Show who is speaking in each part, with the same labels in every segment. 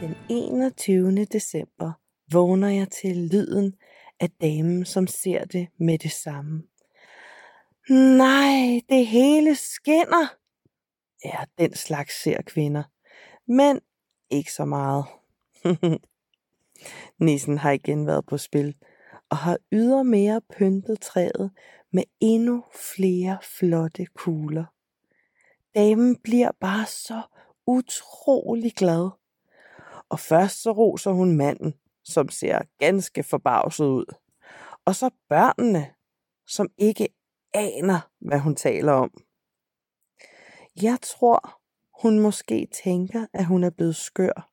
Speaker 1: Den 21. december vågner jeg til lyden af damen, som ser det med det samme. Nej, det hele skinner. Ja, den slags ser kvinder. Men ikke så meget. Nissen har igen været på spil og har ydermere pyntet træet med endnu flere flotte kugler. Damen bliver bare så utrolig glad. Og først så roser hun manden, som ser ganske forbavset ud. Og så børnene, som ikke aner, hvad hun taler om. Jeg tror, hun måske tænker, at hun er blevet skør.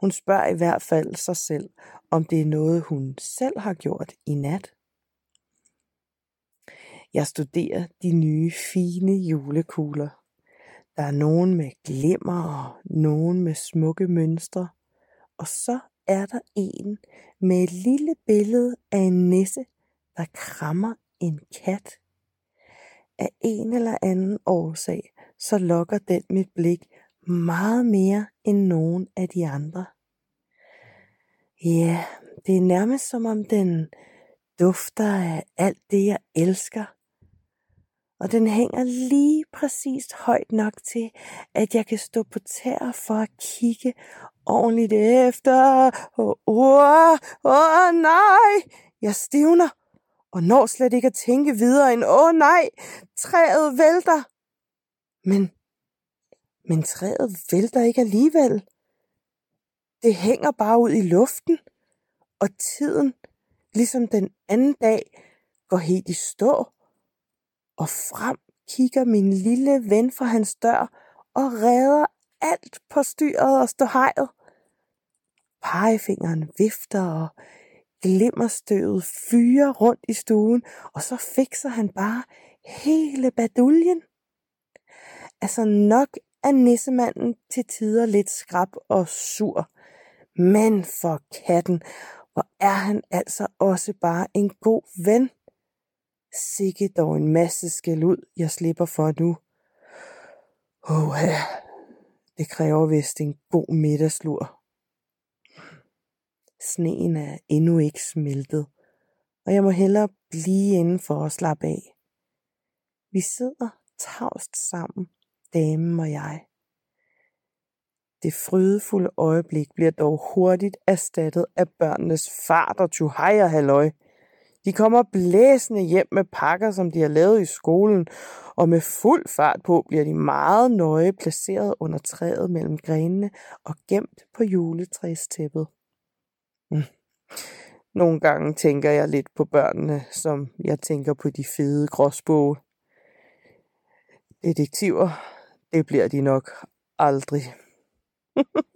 Speaker 1: Hun spørger i hvert fald sig selv, om det er noget, hun selv har gjort i nat. Jeg studerer de nye fine julekugler. Der er nogen med glimmer og nogen med smukke mønstre. Og så er der en med et lille billede af en nisse, der krammer en kat. Af en eller anden årsag, så lokker den mit blik meget mere end nogen af de andre. Ja, det er nærmest som om den dufter af alt det, jeg elsker. Og den hænger lige præcis højt nok til, at jeg kan stå på tæer for at kigge ordentligt efter. Åh, oh, oh, nej, jeg stivner og når slet ikke at tænke videre end, åh nej, træet vælter. Men, men træet vælter ikke alligevel. Det hænger bare ud i luften, og tiden, ligesom den anden dag, går helt i stå. Og frem kigger min lille ven fra hans dør og redder alt på styret og ståhejet. Pegefingeren vifter, og glimmerstøvet fyrer rundt i stuen, og så fikser han bare hele baduljen. Altså nok er nissemanden til tider lidt skrab og sur. Men for katten, hvor er han altså også bare en god ven. Sikke dog en masse skæld ud, jeg slipper for nu. Åh, det kræver vist en god middagslur. Sneen er endnu ikke smeltet, og jeg må hellere blive indenfor og slappe af. Vi sidder tavst sammen, damen og jeg. Det frydefulde øjeblik bliver dog hurtigt erstattet af børnenes fart og tuhej og halløj. De kommer blæsende hjem med pakker, som de har lavet i skolen, og med fuld fart på bliver de meget nøje placeret under træet mellem grenene og gemt på juletræstæppet. Mm. Nogle gange tænker jeg lidt på børnene, som jeg tænker på de fede gråsboge. Detektiver, det bliver de nok aldrig.